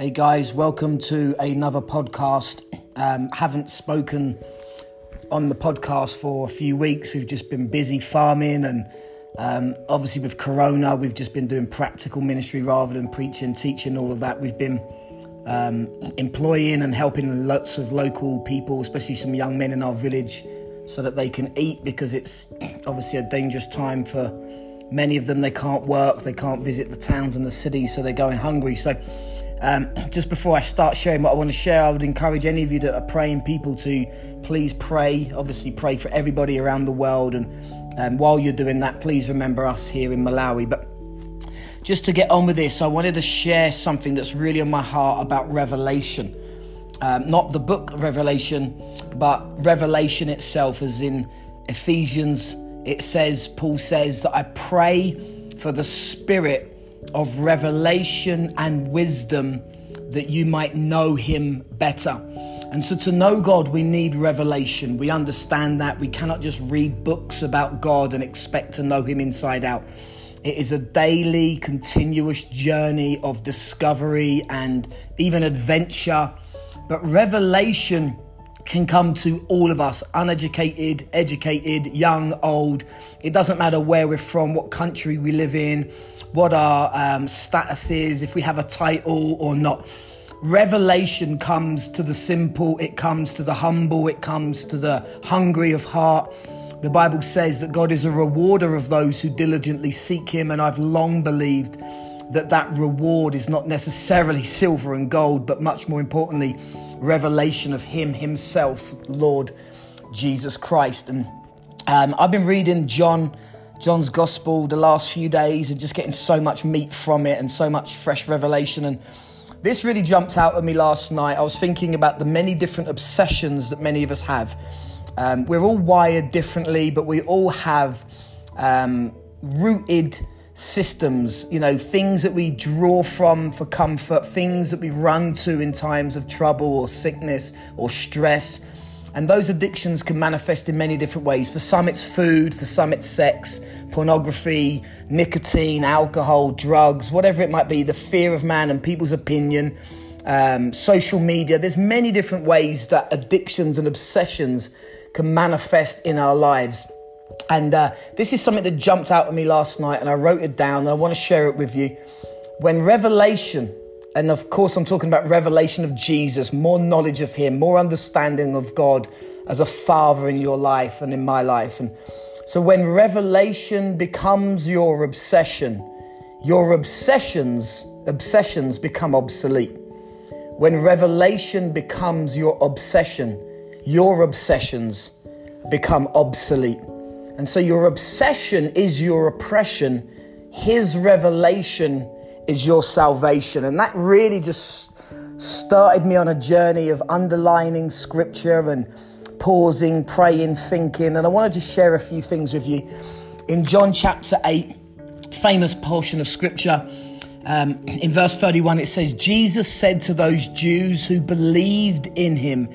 Hey guys, welcome to another podcast. Um, haven't spoken on the podcast for a few weeks. We've just been busy farming, and um, obviously with Corona, we've just been doing practical ministry rather than preaching, teaching, all of that. We've been um, employing and helping lots of local people, especially some young men in our village, so that they can eat because it's obviously a dangerous time for many of them. They can't work, they can't visit the towns and the cities, so they're going hungry. So um, just before I start sharing what I want to share, I would encourage any of you that are praying people to please pray. Obviously, pray for everybody around the world. And um, while you're doing that, please remember us here in Malawi. But just to get on with this, I wanted to share something that's really on my heart about Revelation. Um, not the book of Revelation, but Revelation itself, as in Ephesians. It says, Paul says, that I pray for the spirit of revelation and wisdom that you might know him better. And so, to know God, we need revelation. We understand that. We cannot just read books about God and expect to know him inside out. It is a daily, continuous journey of discovery and even adventure. But revelation can come to all of us uneducated, educated, young, old. It doesn't matter where we're from, what country we live in, what our um, status is, if we have a title or not. Revelation comes to the simple, it comes to the humble, it comes to the hungry of heart. The Bible says that God is a rewarder of those who diligently seek Him, and I've long believed that that reward is not necessarily silver and gold, but much more importantly, revelation of Him Himself, Lord Jesus Christ. And um, I've been reading John. John's Gospel the last few days and just getting so much meat from it and so much fresh revelation. And this really jumped out at me last night. I was thinking about the many different obsessions that many of us have. Um, we're all wired differently, but we all have um, rooted systems, you know, things that we draw from for comfort, things that we run to in times of trouble or sickness or stress. And those addictions can manifest in many different ways. For some, it's food, for some, it's sex, pornography, nicotine, alcohol, drugs, whatever it might be, the fear of man and people's opinion, um, social media. There's many different ways that addictions and obsessions can manifest in our lives. And uh, this is something that jumped out at me last night, and I wrote it down, and I want to share it with you. When revelation, and of course, I'm talking about revelation of Jesus, more knowledge of Him, more understanding of God as a father in your life and in my life. And so, when revelation becomes your obsession, your obsessions obsessions become obsolete. When revelation becomes your obsession, your obsessions become obsolete. And so your obsession is your oppression, his revelation is your salvation. And that really just started me on a journey of underlining scripture and pausing, praying, thinking. And I wanted to just share a few things with you. In John chapter 8, famous portion of scripture, um, in verse 31, it says, Jesus said to those Jews who believed in him,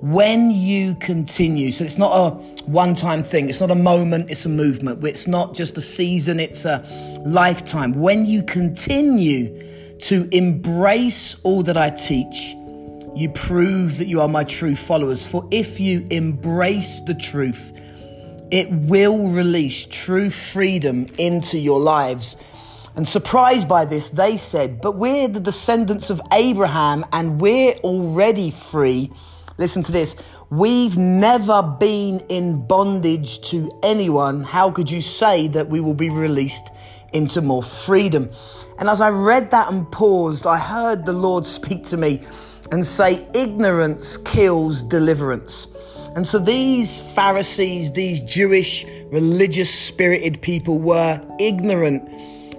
when you continue, so it's not a one time thing, it's not a moment, it's a movement. It's not just a season, it's a lifetime. When you continue to embrace all that I teach, you prove that you are my true followers. For if you embrace the truth, it will release true freedom into your lives. And surprised by this, they said, But we're the descendants of Abraham and we're already free Listen to this. We've never been in bondage to anyone. How could you say that we will be released into more freedom? And as I read that and paused, I heard the Lord speak to me and say, Ignorance kills deliverance. And so these Pharisees, these Jewish religious spirited people were ignorant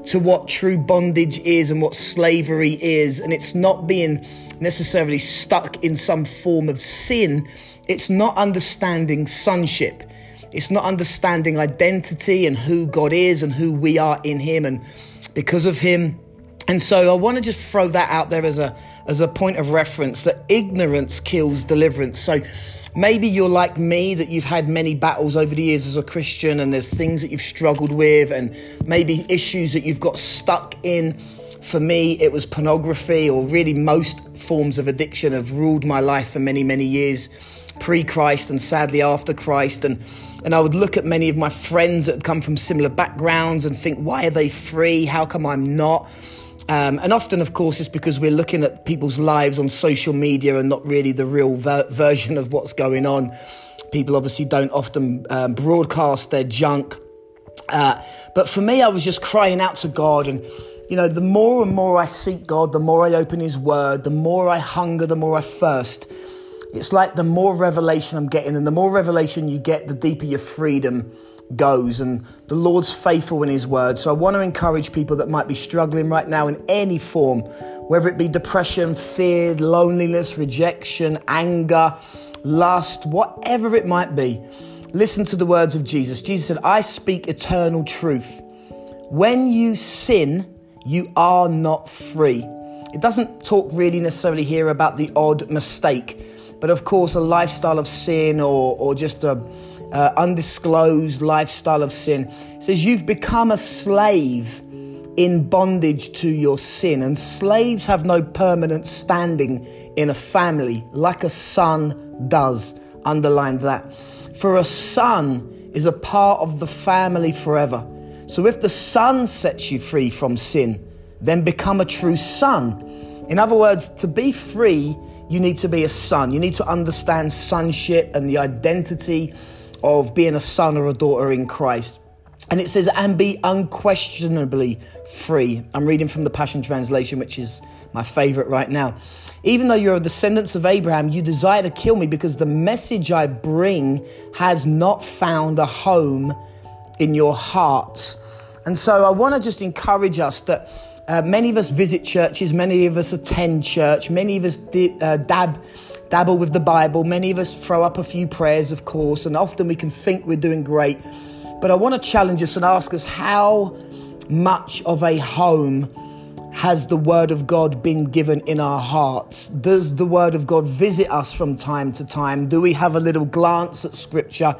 to what true bondage is and what slavery is. And it's not being necessarily stuck in some form of sin. It's not understanding sonship. It's not understanding identity and who God is and who we are in Him and because of Him. And so I want to just throw that out there as a as a point of reference that ignorance kills deliverance. So maybe you're like me that you've had many battles over the years as a Christian and there's things that you've struggled with and maybe issues that you've got stuck in For me, it was pornography, or really most forms of addiction have ruled my life for many, many years pre Christ and sadly after Christ. And, and I would look at many of my friends that come from similar backgrounds and think, why are they free? How come I'm not? Um, and often, of course, it's because we're looking at people's lives on social media and not really the real ver- version of what's going on. People obviously don't often um, broadcast their junk. Uh, but for me, I was just crying out to God and you know, the more and more I seek God, the more I open His Word, the more I hunger, the more I thirst. It's like the more revelation I'm getting, and the more revelation you get, the deeper your freedom goes. And the Lord's faithful in His Word. So I want to encourage people that might be struggling right now in any form, whether it be depression, fear, loneliness, rejection, anger, lust, whatever it might be. Listen to the words of Jesus. Jesus said, I speak eternal truth. When you sin, you are not free. It doesn't talk really necessarily here about the odd mistake, but of course, a lifestyle of sin or, or just a uh, undisclosed lifestyle of sin. It says you've become a slave in bondage to your sin, and slaves have no permanent standing in a family like a son does. Underline that. For a son is a part of the family forever. So if the Son sets you free from sin, then become a true son. In other words, to be free, you need to be a son. You need to understand sonship and the identity of being a son or a daughter in Christ. And it says, and be unquestionably free. I'm reading from the Passion Translation, which is my favorite right now. Even though you're a descendants of Abraham, you desire to kill me because the message I bring has not found a home in your hearts. And so I want to just encourage us that uh, many of us visit churches, many of us attend church, many of us di- uh, dab, dabble with the Bible, many of us throw up a few prayers, of course, and often we can think we're doing great. But I want to challenge us and ask us how much of a home has the Word of God been given in our hearts? Does the Word of God visit us from time to time? Do we have a little glance at Scripture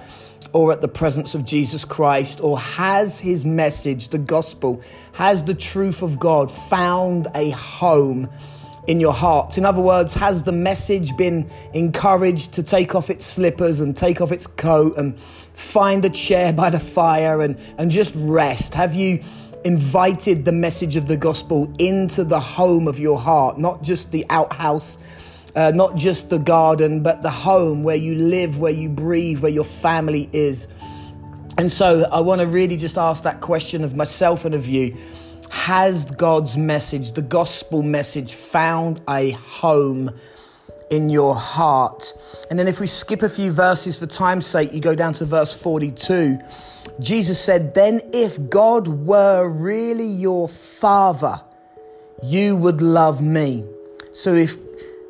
or at the presence of Jesus Christ? Or has His message, the gospel, has the truth of God found a home? In your hearts. In other words, has the message been encouraged to take off its slippers and take off its coat and find a chair by the fire and, and just rest? Have you invited the message of the gospel into the home of your heart, not just the outhouse, uh, not just the garden, but the home where you live, where you breathe, where your family is. And so I want to really just ask that question of myself and of you. Has God's message, the gospel message, found a home in your heart? And then if we skip a few verses for time's sake, you go down to verse 42. Jesus said, Then if God were really your father, you would love me. So if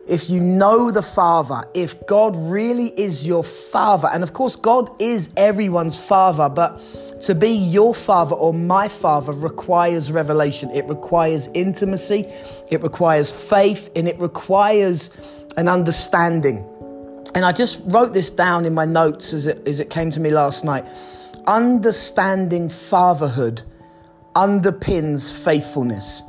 if you know the Father, if God really is your Father, and of course, God is everyone's Father, but to be your Father or my Father requires revelation. It requires intimacy, it requires faith, and it requires an understanding. And I just wrote this down in my notes as it, as it came to me last night understanding fatherhood underpins faithfulness.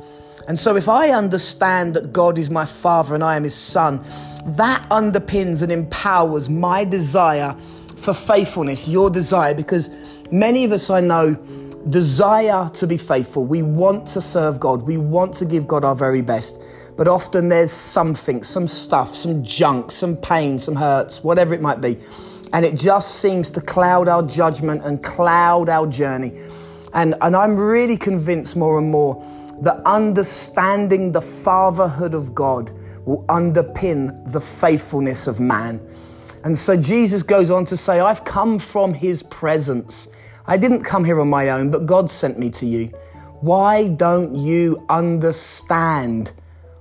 And so, if I understand that God is my father and I am his son, that underpins and empowers my desire for faithfulness, your desire, because many of us I know desire to be faithful. We want to serve God, we want to give God our very best. But often there's something, some stuff, some junk, some pain, some hurts, whatever it might be and it just seems to cloud our judgment and cloud our journey. And, and I'm really convinced more and more that understanding the fatherhood of God will underpin the faithfulness of man. And so Jesus goes on to say, I've come from his presence. I didn't come here on my own, but God sent me to you. Why don't you understand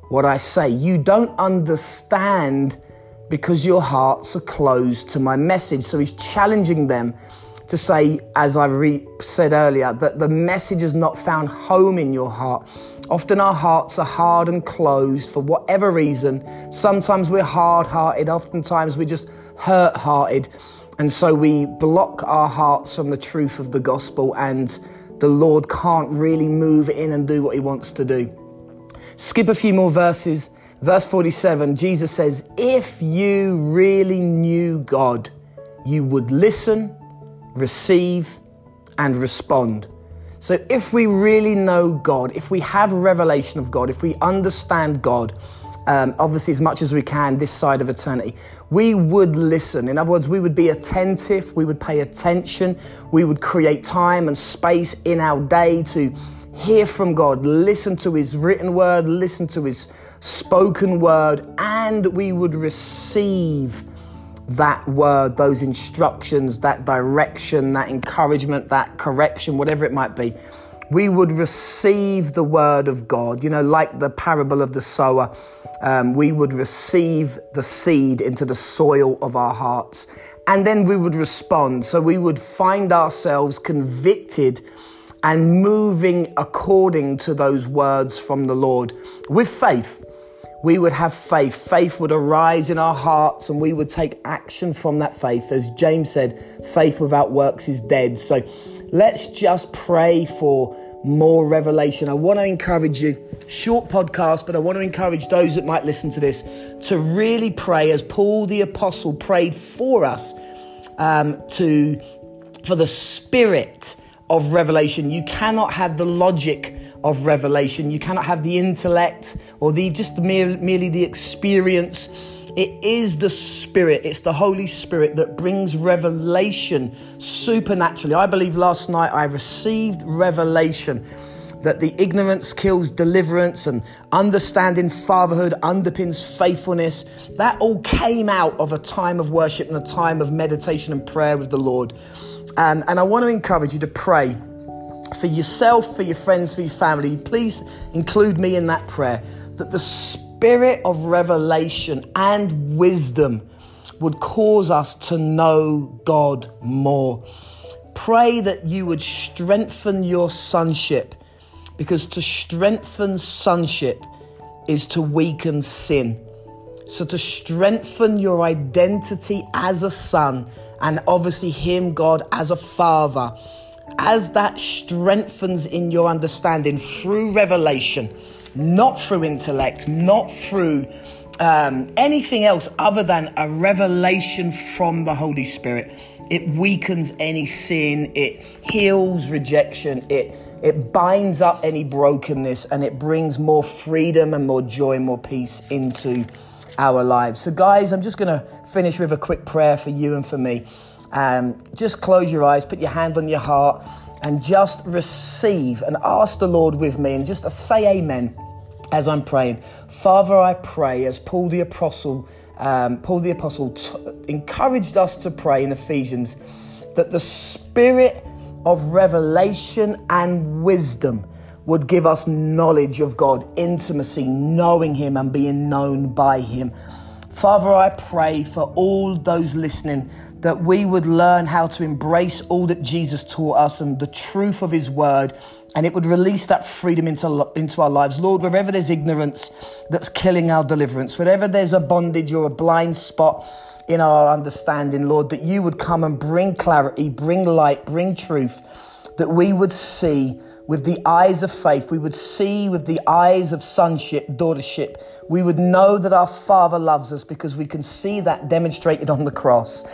what I say? You don't understand because your hearts are closed to my message. So he's challenging them to say, as I re- said earlier, that the message has not found home in your heart. Often our hearts are hard and closed for whatever reason. Sometimes we're hard hearted, oftentimes we're just hurt hearted. And so we block our hearts from the truth of the gospel, and the Lord can't really move in and do what he wants to do. Skip a few more verses. Verse 47, Jesus says, If you really knew God, you would listen, receive, and respond. So, if we really know God, if we have revelation of God, if we understand God, um, obviously as much as we can this side of eternity, we would listen. In other words, we would be attentive, we would pay attention, we would create time and space in our day to hear from God, listen to His written word, listen to His spoken word, and we would receive that word, those instructions, that direction, that encouragement, that correction, whatever it might be. We would receive the word of God, you know, like the parable of the sower. Um, we would receive the seed into the soil of our hearts, and then we would respond. So we would find ourselves convicted and moving according to those words from the Lord with faith we would have faith. Faith would arise in our hearts and we would take action from that faith. As James said, faith without works is dead. So let's just pray for more revelation. I want to encourage you, short podcast, but I want to encourage those that might listen to this to really pray as Paul the Apostle prayed for us um, to for the spirit of revelation. You cannot have the logic of revelation. You cannot have the intellect or the just mere, merely the experience. It is the Spirit, it's the Holy Spirit that brings revelation supernaturally. I believe last night I received revelation that the ignorance kills deliverance and understanding fatherhood underpins faithfulness. That all came out of a time of worship and a time of meditation and prayer with the Lord. And I want to encourage you to pray for yourself, for your friends, for your family, please include me in that prayer that the spirit of revelation and wisdom would cause us to know God more. Pray that you would strengthen your sonship because to strengthen sonship is to weaken sin. So, to strengthen your identity as a son and obviously Him, God, as a father as that strengthens in your understanding through revelation, not through intellect, not through um, anything else other than a revelation from the Holy Spirit, it weakens any sin, it heals rejection, it it binds up any brokenness and it brings more freedom and more joy and more peace into our lives. So, guys, I'm just going to finish with a quick prayer for you and for me. Um, just close your eyes, put your hand on your heart, and just receive and ask the Lord with me and just say amen as I'm praying. Father, I pray as Paul the Apostle, um, Paul the Apostle t- encouraged us to pray in Ephesians that the spirit of revelation and wisdom would give us knowledge of God, intimacy, knowing Him and being known by Him. Father, I pray for all those listening that we would learn how to embrace all that Jesus taught us and the truth of his word, and it would release that freedom into, into our lives. Lord, wherever there's ignorance that's killing our deliverance, wherever there's a bondage or a blind spot in our understanding, Lord, that you would come and bring clarity, bring light, bring truth, that we would see with the eyes of faith, we would see with the eyes of sonship, daughtership. We would know that our Father loves us because we can see that demonstrated on the cross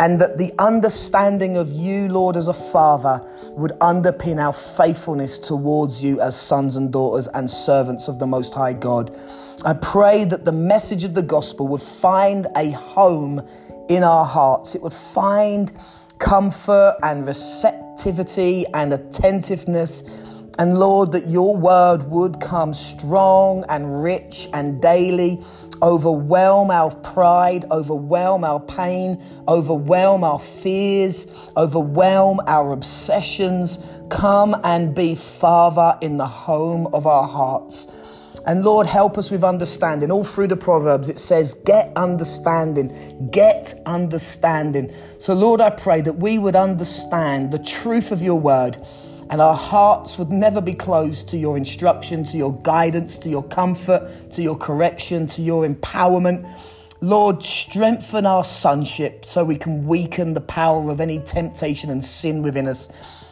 and that the understanding of you, Lord, as a father would underpin our faithfulness towards you as sons and daughters and servants of the Most High God. I pray that the message of the gospel would find a home in our hearts, it would find comfort and receptivity and attentiveness. And Lord, that your word would come strong and rich and daily overwhelm our pride, overwhelm our pain, overwhelm our fears, overwhelm our obsessions. Come and be Father in the home of our hearts. And Lord, help us with understanding. All through the Proverbs, it says, Get understanding, get understanding. So, Lord, I pray that we would understand the truth of your word and our hearts would never be closed to your instruction, to your guidance, to your comfort, to your correction, to your empowerment. Lord, strengthen our sonship so we can weaken the power of any temptation and sin within us.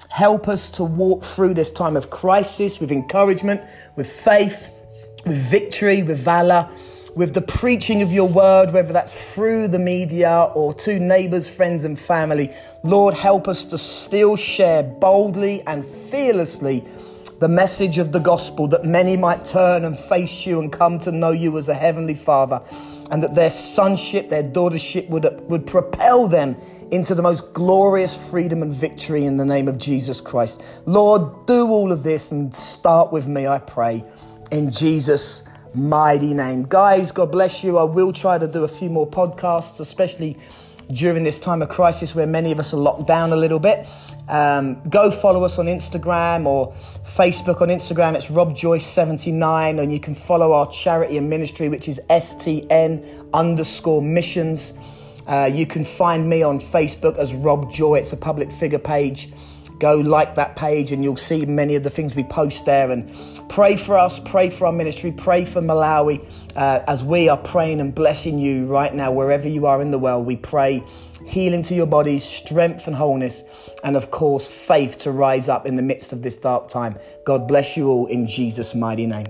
Help us to walk through this time of crisis with encouragement, with faith, with victory, with valor, with the preaching of your word, whether that's through the media or to neighbors, friends, and family. Lord, help us to still share boldly and fearlessly the message of the gospel that many might turn and face you and come to know you as a heavenly Father, and that their sonship, their daughtership would, would propel them into the most glorious freedom and victory in the name of Jesus Christ. Lord, do all of this and start with me, I pray, in Jesus' mighty name. Guys, God bless you. I will try to do a few more podcasts, especially during this time of crisis where many of us are locked down a little bit. Um, go follow us on Instagram or Facebook. On Instagram, it's Rob Joyce79, and you can follow our charity and ministry, which is STN underscore missions. Uh, you can find me on Facebook as Rob Joy. It's a public figure page. Go like that page and you'll see many of the things we post there. And pray for us, pray for our ministry, pray for Malawi uh, as we are praying and blessing you right now, wherever you are in the world. We pray healing to your bodies, strength and wholeness, and of course, faith to rise up in the midst of this dark time. God bless you all in Jesus' mighty name.